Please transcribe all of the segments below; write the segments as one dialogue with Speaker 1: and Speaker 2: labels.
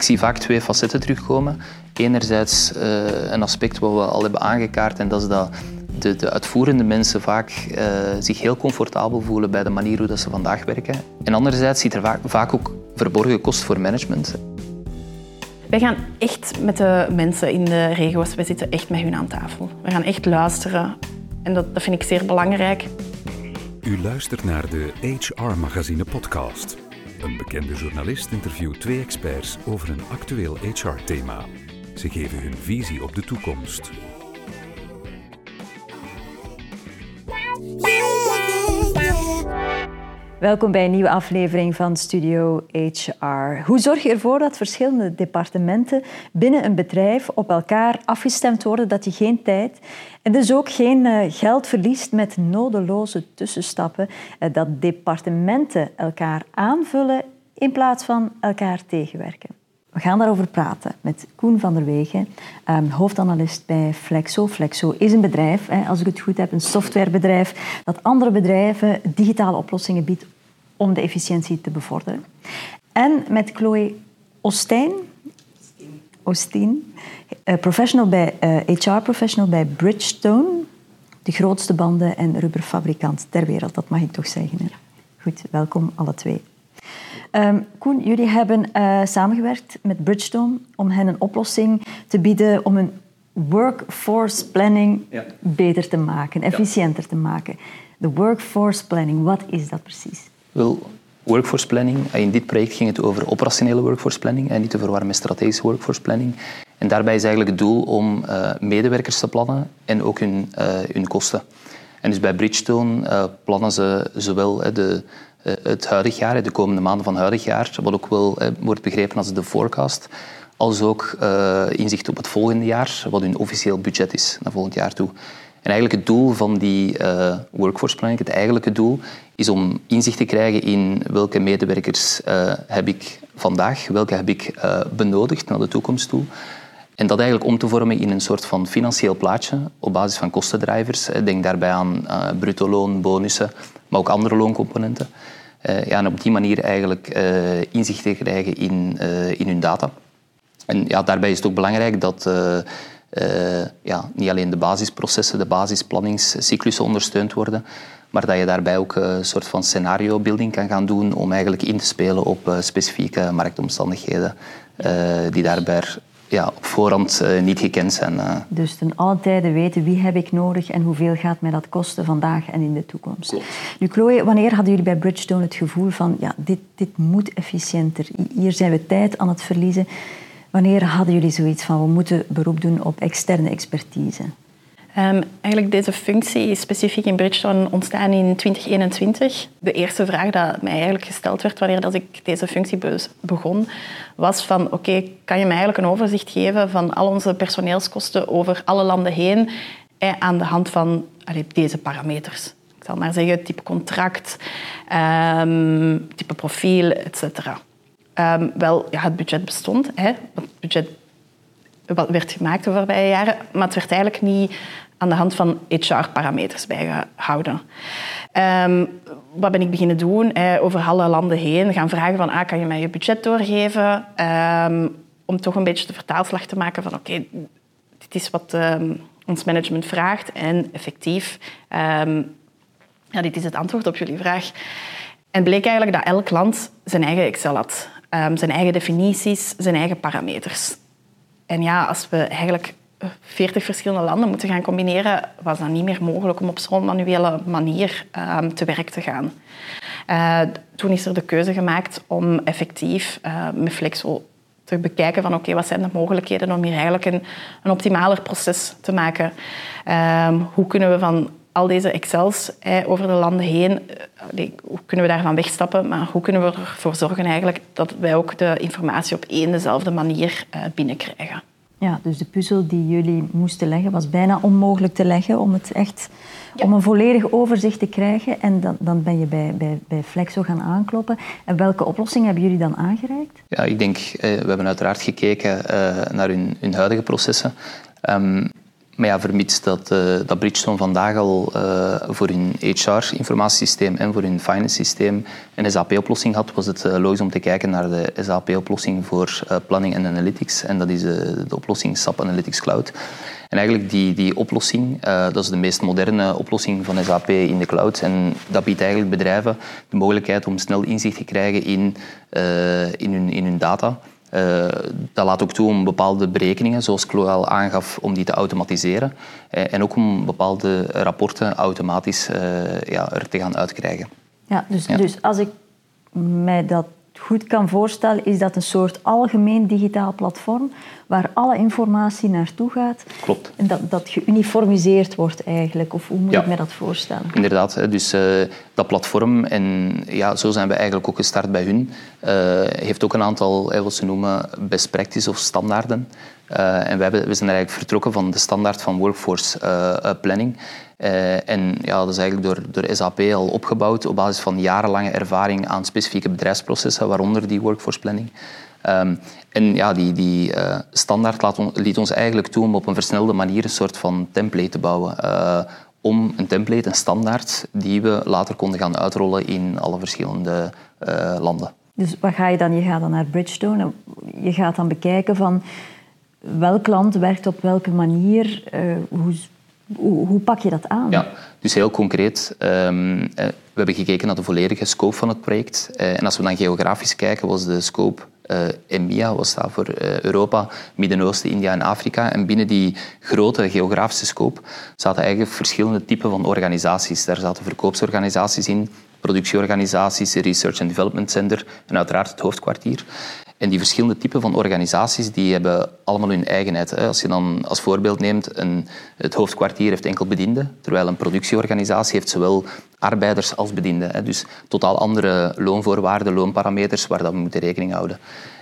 Speaker 1: ik zie vaak twee facetten terugkomen. Enerzijds uh, een aspect wat we al hebben aangekaart en dat is dat de, de uitvoerende mensen vaak uh, zich heel comfortabel voelen bij de manier hoe dat ze vandaag werken. En anderzijds zit er vaak, vaak ook verborgen kost voor management.
Speaker 2: Wij gaan echt met de mensen in de regio's, wij zitten echt met hun aan tafel. We gaan echt luisteren en dat, dat vind ik zeer belangrijk.
Speaker 3: U luistert naar de HR Magazine podcast. Een bekende journalist interviewt twee experts over een actueel HR-thema. Ze geven hun visie op de toekomst.
Speaker 4: Welkom bij een nieuwe aflevering van Studio HR. Hoe zorg je ervoor dat verschillende departementen binnen een bedrijf op elkaar afgestemd worden, dat je geen tijd en dus ook geen eh, geld verliest met nodeloze tussenstappen, eh, dat departementen elkaar aanvullen in plaats van elkaar tegenwerken? We gaan daarover praten met Koen van der Wegen, um, hoofdanalist bij Flexo. Flexo is een bedrijf, als ik het goed heb, een softwarebedrijf dat andere bedrijven digitale oplossingen biedt om de efficiëntie te bevorderen. En met Chloe Ostijn, Osteen, uh, professional bij, uh, eh, HR-professional bij Bridgestone, de grootste banden- en rubberfabrikant ter wereld, dat mag ik toch zeggen. Hè? Goed, welkom alle twee. Um, Koen, jullie hebben uh, samengewerkt met Bridgestone om hen een oplossing te bieden om hun workforce planning ja. beter te maken, efficiënter ja. te maken. De workforce planning, wat is dat precies?
Speaker 1: Wel, workforce planning, eh, in dit project ging het over operationele workforce planning en niet te verwarren met strategische workforce planning. En daarbij is eigenlijk het doel om uh, medewerkers te plannen en ook hun, uh, hun kosten. En dus bij Bridgestone uh, plannen ze zowel de eh, het huidig jaar, de komende maanden van huidig jaar, wat ook wel eh, wordt begrepen als de forecast, als ook eh, inzicht op het volgende jaar, wat hun officieel budget is naar volgend jaar toe. En eigenlijk het doel van die workforce planning, het eigenlijke doel, is om inzicht te krijgen in welke medewerkers heb ik vandaag, welke heb ik benodigd naar de toekomst toe. En dat eigenlijk om te vormen in een soort van financieel plaatje op basis van kostendrijvers. Denk daarbij aan bruto loon, bonussen, maar ook andere looncomponenten. Uh, ja, en op die manier eigenlijk inzicht te krijgen in, in hun data. En ja, daarbij is het ook belangrijk dat ja, niet alleen de basisprocessen, de basisplanningscyclussen ondersteund worden, maar dat je daarbij ook een soort van scenario-building kan gaan doen om eigenlijk in te spelen op specifieke marktomstandigheden die daarbij ja, op voorhand uh, niet gekend zijn. Uh.
Speaker 4: Dus ten alle tijde weten wie heb ik nodig en hoeveel gaat mij dat kosten vandaag en in de toekomst. Klopt. Nu Chloe, wanneer hadden jullie bij Bridgestone het gevoel van ja, dit, dit moet efficiënter, hier zijn we tijd aan het verliezen. Wanneer hadden jullie zoiets van we moeten beroep doen op externe expertise?
Speaker 2: Um, eigenlijk deze functie specifiek in Bridgestone ontstaan in 2021. De eerste vraag die mij eigenlijk gesteld werd wanneer dat ik deze functie begon, was van oké, kan je mij eigenlijk een overzicht geven van al onze personeelskosten over alle landen heen eh, aan de hand van allee, deze parameters? Ik zal maar zeggen, type contract, um, type profiel, etc. Um, wel, ja, het budget bestond. Hè. Het budget wat werd gemaakt de voorbije jaren, maar het werd eigenlijk niet aan de hand van HR-parameters bijgehouden. Um, wat ben ik beginnen doen? over alle landen heen gaan vragen van, ah, kan je mij je budget doorgeven? Um, om toch een beetje de vertaalslag te maken van, oké, dit is wat um, ons management vraagt en effectief, ja, dit is het antwoord op jullie vraag. En bleek eigenlijk dat elk land zijn eigen Excel had. zijn eigen definities, zijn eigen parameters. En ja, als we eigenlijk 40 verschillende landen moeten gaan combineren, was dat niet meer mogelijk om op zo'n manuele manier um, te werk te gaan. Uh, toen is er de keuze gemaakt om effectief uh, met Flexo te bekijken van oké, wat zijn de mogelijkheden om hier eigenlijk een, een optimaler proces te maken. Um, hoe kunnen we van al deze Excels eh, over de landen heen, uh, hoe kunnen we daarvan wegstappen, maar hoe kunnen we ervoor zorgen eigenlijk dat wij ook de informatie op één dezelfde manier uh, binnenkrijgen.
Speaker 4: Ja, dus de puzzel die jullie moesten leggen was bijna onmogelijk te leggen om het echt om een volledig overzicht te krijgen. En dan, dan ben je bij, bij, bij Flexo gaan aankloppen. En welke oplossing hebben jullie dan aangereikt?
Speaker 1: Ja, ik denk, eh, we hebben uiteraard gekeken naar hun, hun huidige processen. Um, Maar ja, vermits dat, uh, dat Bridgestone vandaag al uh, voor hun HR-informatiesysteem en voor hun finance-systeem een SAP-oplossing had, was het uh, logisch om te kijken naar de SAP-oplossing voor planning en analytics. En dat is de oplossing SAP Analytics Cloud. En eigenlijk die, die oplossing, dat is de meest moderne oplossing van SAP in de cloud. En dat biedt eigenlijk bedrijven de mogelijkheid om snel inzicht te krijgen in, in, hun, in hun data. Uh, dat laat ook toe om bepaalde berekeningen, zoals Chloe al aangaf, om die te automatiseren. Uh, en ook om bepaalde rapporten automatisch uh, ja, er te gaan uitkrijgen.
Speaker 4: Ja dus, ja. dus als ik mij dat goed kan voorstellen, is dat een soort algemeen digitaal platform waar alle informatie naartoe gaat.
Speaker 1: Klopt.
Speaker 4: En dat, dat geuniformiseerd wordt eigenlijk. Of hoe moet ik me dat voorstellen?
Speaker 1: Inderdaad. Dus uh, dat platform, en ja, zo zijn we eigenlijk ook gestart bij hun, uh, heeft ook een aantal, wat ze noemen, best practices of standaarden. Uh, en we, hebben, we zijn eigenlijk vertrokken van de standaard van workforce planning. Uh, en ja, dat is eigenlijk door, door SAP al opgebouwd op basis van jarenlange ervaring aan specifieke bedrijfsprocessen, waaronder die workforce planning. Um, en ja, die, die uh, standaard laat on, liet ons eigenlijk toe om op een versnelde manier een soort van template te bouwen. Uh, om een template, een standaard, die we later konden gaan uitrollen in alle verschillende landen.
Speaker 4: Dus wat ga je dan? Je gaat dan naar Bridgestone. Je gaat dan bekijken van welk land werkt op welke manier. hoe hoe, hoe, pak je dat aan?
Speaker 1: Ja, dus heel concreet. Um, we hebben gekeken naar de volledige scope van het project. En als we dan geografisch kijken, was de scope EMEA, was dat voor uh, Europa, Midden-Oosten, India en Afrika. En binnen die grote geografische scope zaten eigenlijk verschillende typen van organisaties. Daar zaten verkoopsorganisaties in, productieorganisaties, Research and Development Center en uiteraard het hoofdkwartier. En die verschillende typen van organisaties die hebben allemaal hun eigenheid. Als je dan als voorbeeld neemt, een, het hoofdkwartier heeft enkel bedienden, terwijl een productieorganisatie heeft zowel arbeiders als bedienden. Dus totaal andere loonvoorwaarden, loonparameters waar dat we moeten rekening houden.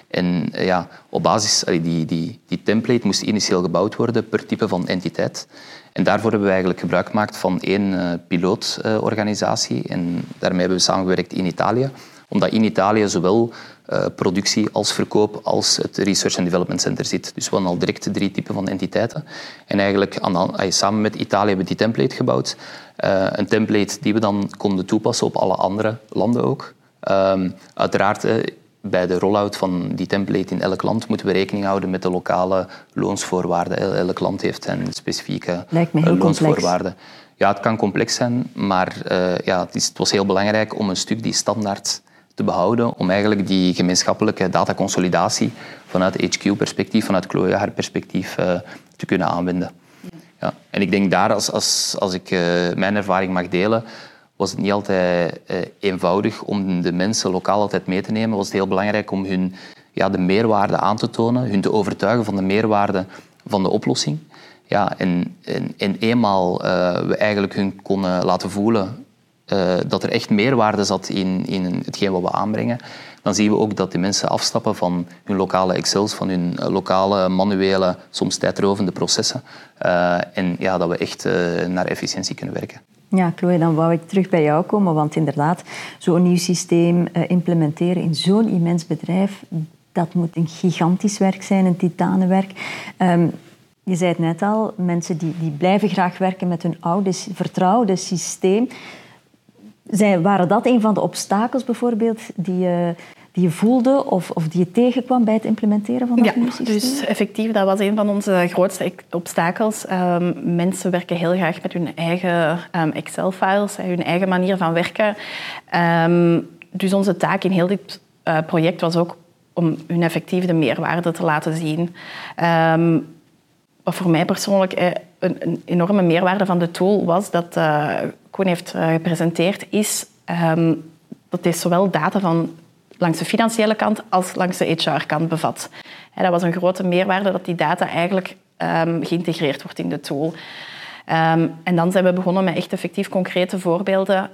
Speaker 1: En eh, ja, op basis, die, die, die template moest initieel gebouwd worden per type van entiteit. En daarvoor hebben we eigenlijk gebruik gemaakt van één uh, pilootorganisatie. en daarmee hebben we samengewerkt in Italië omdat in Italië zowel uh, productie als verkoop als het Research and Development Center zit. Dus we hadden al direct drie typen van entiteiten. En eigenlijk aan, samen met Italië hebben we die template gebouwd. Uh, een template die we dan konden toepassen op alle andere landen ook. Um, uiteraard, uh, bij de rollout van die template in elk land moeten we rekening houden met de lokale loonsvoorwaarden. Elk land heeft zijn specifieke loonsvoorwaarden. Complex. Ja, het kan complex zijn, maar ja, het, is, het was heel belangrijk om een stuk die standaard te behouden om eigenlijk die gemeenschappelijke dataconsolidatie vanuit HQ-perspectief, vanuit Chloe-perspectief uh, te kunnen aanwenden. Ja. En ik denk daar, als, als, als ik uh, mijn ervaring mag delen, was het niet altijd uh, eenvoudig om de mensen lokaal altijd mee te nemen. Was het heel belangrijk om hun ja, de meerwaarde aan te tonen, hun te overtuigen van de meerwaarde van de oplossing. Ja, en, en, en eenmaal we eigenlijk hun konden laten voelen uh, dat er echt meerwaarde zat in, in hetgeen wat we aanbrengen, dan zien we ook dat die mensen afstappen van hun lokale Excels, van hun eh, lokale manuele, soms tijdrovende processen. Uh, en ja, dat we echt naar efficiëntie kunnen werken.
Speaker 4: Ja, Chloe, dan wou ik terug bij jou komen, want inderdaad, zo'n nieuw systeem implementeren in zo'n immens bedrijf, dat moet een gigantisch werk zijn, een titanenwerk. Um, je zei het net al, mensen die, die blijven graag werken met hun oude, vertrouwde systeem. Zijn, waren dat een van de obstakels bijvoorbeeld die je, die je voelde of, of die je tegenkwam bij het implementeren van dat
Speaker 2: ja, dus effectief, dat was een van onze grootste obstakels. Um, mensen werken heel graag met hun eigen um, Excel-files, hun eigen manier van werken. Um, dus onze taak in heel dit uh, project was ook om hun effectief de meerwaarde te laten zien. wat voor mij persoonlijk eh, een, een, enorme meerwaarde van de tool was dat uh, Heeft uh, gepresenteerd, is um, dat hij zowel data van langs de financiële kant als langs de HR-kant bevat. En dat was een grote meerwaarde dat die data eigenlijk um, geïntegreerd wordt in de tool. Um, en dan zijn we begonnen met echt effectief concrete voorbeelden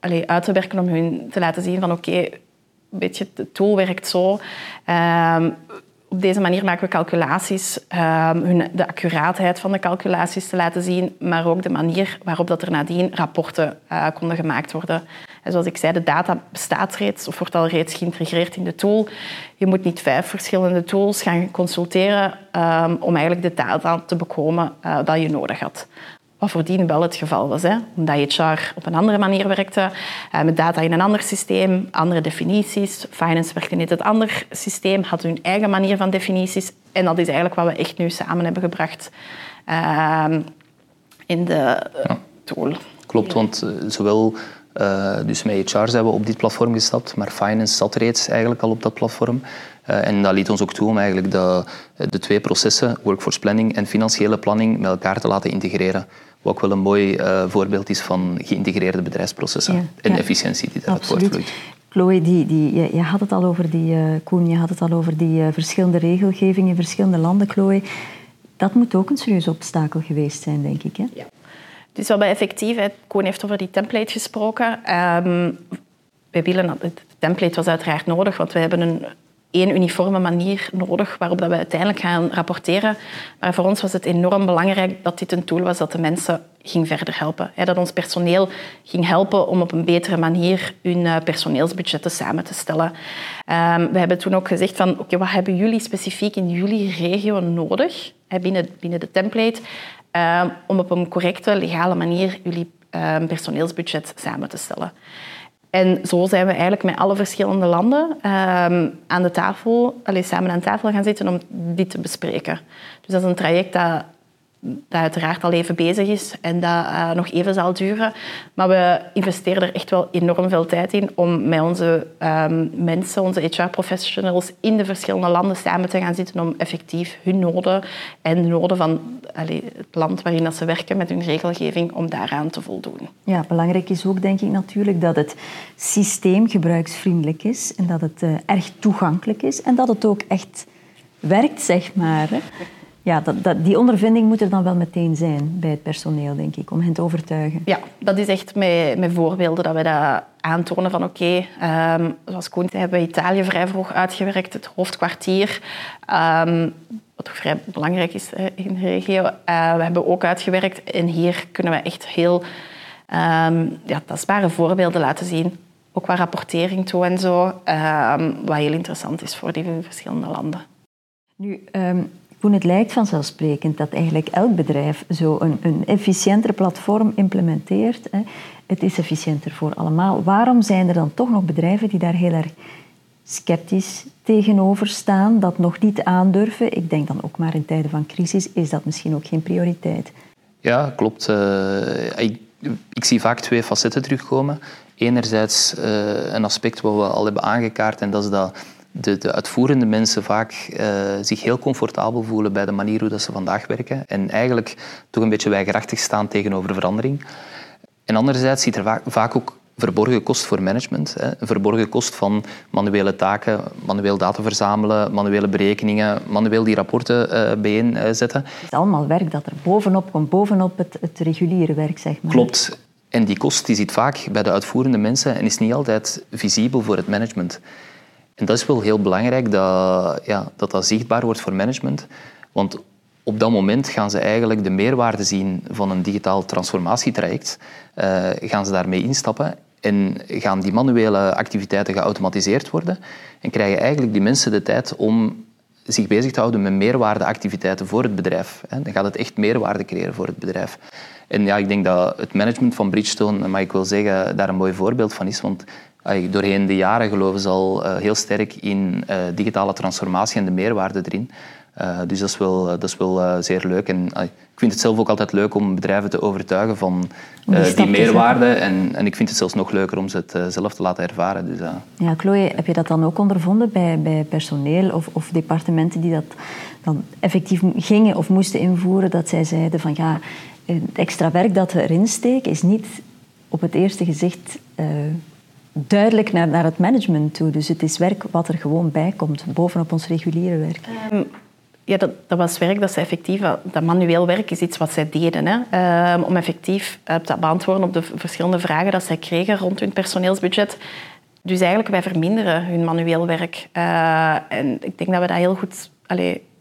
Speaker 2: allee, uit te werken om hun te laten zien van oké, okay, de tool werkt zo op deze manier maken we calculaties, hun, de accuraatheid van de calculaties te laten zien, maar ook de manier waarop dat er nadien rapporten uh, konden gemaakt worden. En zoals ik zei, de data bestaat reeds of wordt al reeds geïntegreerd in de tool. Je moet niet vijf verschillende tools gaan consulteren um, om eigenlijk de data te bekomen uh, dat je nodig had. Wat voordien wel het geval was. Hè? Omdat HR op een andere manier werkte, eh, met data in een ander systeem, andere definities. Finance werkte in het ander systeem, had hun eigen manier van definities. En dat is eigenlijk wat we echt nu samen hebben gebracht uh, in de uh, tool.
Speaker 1: Klopt, want eh, zowel dus met HR zijn we op dit platform gestapt, maar Finance zat reeds eigenlijk al op dat platform. Uh, en dat liet ons ook toe om eigenlijk de, de twee processen, workforce planning en financiële planning, met elkaar te laten integreren. Wat ook wel een mooi uh, voorbeeld is van geïntegreerde bedrijfsprocessen ja, en ja. efficiëntie die daaruit voortvloeit.
Speaker 4: Chloe, die, die, je, je, had het al over die, uh, Koen, je had het al over die uh, verschillende regelgevingen in verschillende landen, Chloe. Dat moet ook een serieus obstakel geweest zijn, denk ik. Hè?
Speaker 2: Ja. Dus wat bij effectief, Koen heeft over die template gesproken. Um, wij willen, het template was uiteraard nodig, want we hebben een één uniforme manier nodig waarop dat we uiteindelijk gaan rapporteren. Maar voor ons was het enorm belangrijk dat dit een tool was dat de mensen ging verder helpen. Dat ons personeel ging helpen om op een betere manier hun eh, personeelsbudgetten samen te stellen. Ehm, we hebben toen ook gezegd van, oké, wat hebben jullie specifiek in jullie regio nodig binnen, binnen de template um, om op een correcte, legale manier jullie um, personeelsbudget samen te stellen. En zo zijn we eigenlijk met alle verschillende landen um, aan de tafel, allez, samen aan tafel gaan zitten om dit te bespreken. Dus dat is een traject dat dat uiteraard al even bezig is en dat uh, nog even zal duren. Maar we investeren er echt wel enorm veel tijd in om met onze um, mensen, onze HR-professionals in de verschillende landen samen te gaan zitten om effectief hun noden en de noden van het land waarin dat ze werken met hun regelgeving, om daaraan te voldoen.
Speaker 4: Ja, belangrijk is ook denk ik natuurlijk dat het systeem gebruiksvriendelijk is en dat het uh, erg toegankelijk is en dat het ook echt werkt, zeg maar. Hè ja, dat, dat, die ondervinding moet er dan wel meteen zijn bij het personeel, denk ik, om hen te overtuigen.
Speaker 2: Ja, dat is echt met, met voorbeelden dat we dat aantonen van oké, okay, um, zoals Koen zei, hebben we Italië vrij vroeg uitgewerkt, het hoofdkwartier. Um, wat ook vrij belangrijk is in de regio. Uh, we hebben ook uitgewerkt en hier kunnen we echt heel um, ja, tastbare voorbeelden laten zien. Ook qua rapportering toe en zo, wat heel interessant is voor die verschillende landen.
Speaker 4: Nu, Het lijkt vanzelfsprekend dat eigenlijk elk bedrijf zo een, een efficiënter platform implementeert. Hè. Het is efficiënter voor allemaal. Waarom zijn er dan toch nog bedrijven die daar heel erg sceptisch tegenover staan, dat nog niet aandurven? Ik denk dan ook maar in tijden van crisis is dat misschien ook geen prioriteit.
Speaker 1: Ja, klopt. Uh, ik, ik, zie vaak twee facetten terugkomen. Enerzijds uh, een aspect wat we al hebben aangekaart en dat is dat de, de uitvoerende mensen vaak uh, zich heel comfortabel voelen bij de manier hoe dat ze vandaag werken en eigenlijk toch een beetje weigerachtig staan tegenover verandering. En anderzijds ziet er vaak, vaak ook verborgen kost voor management. Hè. Een verborgen kost van manuele taken, manueel data verzamelen, manuele berekeningen, manueel die rapporten uh, bijeenzetten.
Speaker 4: Het is allemaal werk dat er bovenop komt, bovenop het, het reguliere werk, zeg maar.
Speaker 1: Klopt. En die kost die zit vaak bij de uitvoerende mensen en is niet altijd visibel voor het management. En dat is wel heel belangrijk dat, ja, dat dat zichtbaar wordt voor management. Want op dat moment gaan ze eigenlijk de meerwaarde zien van een digitaal transformatietraject. Uh, gaan ze daarmee instappen en gaan die manuele activiteiten geautomatiseerd worden. En krijgen eigenlijk die mensen de tijd om zich bezig te houden met meerwaardeactiviteiten voor het bedrijf. Dan gaat het echt meerwaarde creëren voor het bedrijf. En ja, ik denk dat het management van Bridgestone, maar ik wil zeggen, daar een mooi voorbeeld van is. Want doorheen de jaren geloven ze al uh, heel sterk in uh, digitale transformatie en de meerwaarde erin. Uh, dus dat is wel, dat is wel zeer leuk. En ik vind het zelf ook altijd leuk om bedrijven te overtuigen van die meerwaarde. En, en ik vind het zelfs nog leuker om ze het zelf te laten ervaren. Dus,
Speaker 4: ja, Chloe, heb je dat dan ook ondervonden bij, bij personeel of, of departementen die dat dan effectief gingen of moesten invoeren? Dat zij zeiden van ja, het extra werk dat we erin steken is niet op het eerste gezicht duidelijk naar, naar het management toe. Dus het is werk wat er gewoon bij komt, bovenop ons reguliere werk. Um,
Speaker 2: ja, dat, dat, was werk dat ze effectief... Dat manueel werk is iets wat zij deden. Hè, um, om effectief uh, te beantwoorden op de verschillende vragen dat zij kregen rond hun personeelsbudget. Dus eigenlijk, wij verminderen hun manueel werk. Uh, en ik denk dat we dat heel goed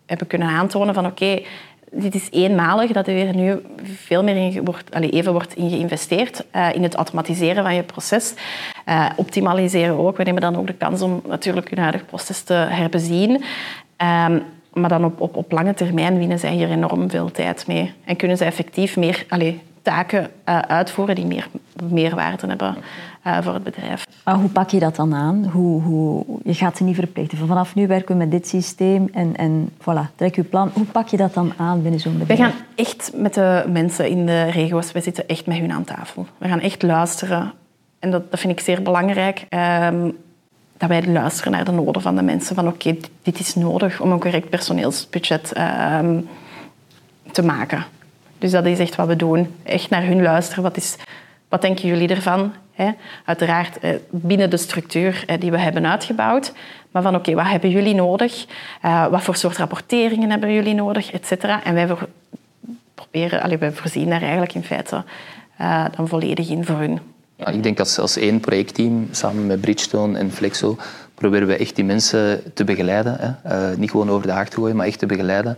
Speaker 2: hebben kunnen aantonen van oké, dit is eenmalig dat er nu veel meer in wordt, allez, even wordt in geïnvesteerd uh, in het automatiseren van je proces. Uh, optimaliseren ook. We nemen dan ook de kans om natuurlijk hun huidig proces te herbezien. Um, maar dan op, op, op lange termijn winnen zij hier enorm veel tijd mee. En kunnen zij effectief meer allez, taken uh, uitvoeren die meer meerwaarde hebben uh, voor het bedrijf.
Speaker 4: Maar hoe pak je dat dan aan? Hoe, hoe, je gaat ze niet verplichten. Vanaf nu werken we met dit systeem en, en voilà, trek je plan. Hoe pak je dat dan aan binnen zo'n bedrijf?
Speaker 2: We gaan echt met de mensen in de regio's, we zitten echt met hun aan tafel. We gaan echt luisteren. En dat, dat vind ik zeer belangrijk. Um, dat wij luisteren naar de noden van de mensen. Van oké, dit is nodig om een correct personeelsbudget um, te maken. Dus dat is echt wat we doen. Echt naar hun luisteren. Wat, is, wat denken jullie ervan? Uiteraard eh, binnen de structuur eh, die we hebben uitgebouwd. Maar van oké, wat hebben jullie nodig? Uh, wat voor soort rapporteringen hebben jullie nodig? Etcetera. En wij proberen, allee, wij voorzien daar eigenlijk in feite dan volledig in voor hun.
Speaker 1: Ja, ik denk dat als één projectteam, samen met Bridgestone en Flexo, proberen we echt die mensen te begeleiden. Hè. Uh, niet gewoon over de haak te gooien, maar echt te begeleiden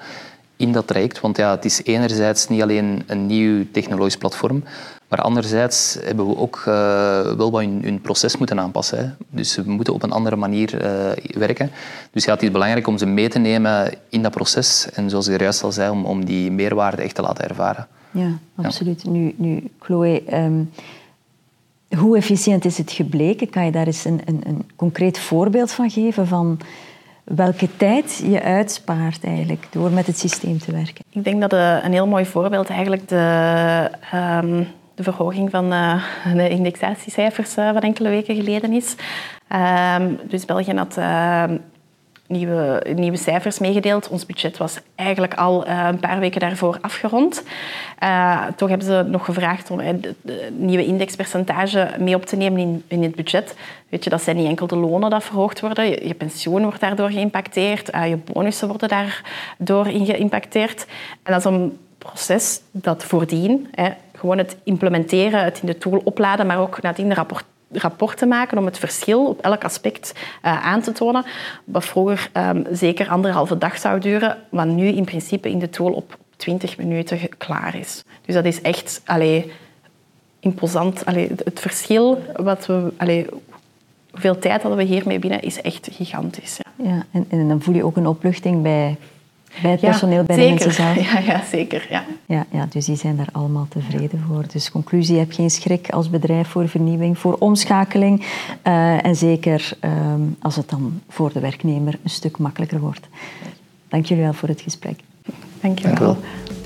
Speaker 1: in dat traject. Want ja, het is enerzijds niet alleen een nieuw technologisch platform, maar anderzijds hebben we ook uh, wel wat hun, hun, proces moeten aanpassen. Hè. Dus we moeten op een andere manier uh, werken. Dus ja, het is belangrijk om ze mee te nemen in dat proces. En zoals ik er juist al zei, om, om die meerwaarde echt te laten ervaren.
Speaker 4: Ja, absoluut. Ja. Nu, nu, Chloe, um, hoe efficiënt is het gebleken? Kan je daar eens een, een, een concreet voorbeeld van geven? Van welke tijd je uitspaart eigenlijk door met het systeem te werken?
Speaker 2: Ik denk dat een heel mooi voorbeeld eigenlijk de, um, de verhoging van uh, de indexatiecijfers uh, van enkele weken geleden is. Um, dus België had uh, nieuwe, nieuwe cijfers meegedeeld. Ons budget was eigenlijk al uh, een paar weken daarvoor afgerond. Uh, toch hebben ze nog gevraagd om het nieuwe indexpercentage mee op te nemen in, in het budget. Weet je, dat zijn niet enkel de lonen dat verhoogd worden. Je, pensioen wordt daardoor geïmpacteerd. Je bonussen worden daardoor geïmpacteerd. En dat is een proces dat voordien... Hè, gewoon het implementeren, het in de tool opladen, maar ook nadien de rapport rapporten maken om het verschil op elk aspect uh, aan te tonen. Wat vroeger um, zeker anderhalve dag zou duren, wat nu in principe in de tool op 20 minuten klaar is. Dus dat is echt allee, imposant. Allee, het verschil, wat we, allee, hoeveel tijd hadden we hiermee binnen, is echt gigantisch.
Speaker 4: Ja. ja en, en dan voel je ook een opluchting bij bij het personeel, bij de mensen zelf?
Speaker 2: Ja, ja, zeker. Ja.
Speaker 4: Ja, ja, dus die zijn daar allemaal tevreden voor. Dus conclusie, heb geen schrik als bedrijf voor vernieuwing, voor omschakeling. Uh, en zeker um, als het dan voor de werknemer een stuk makkelijker wordt. Dank jullie wel voor het gesprek.
Speaker 2: Dank je wel. Dank wel.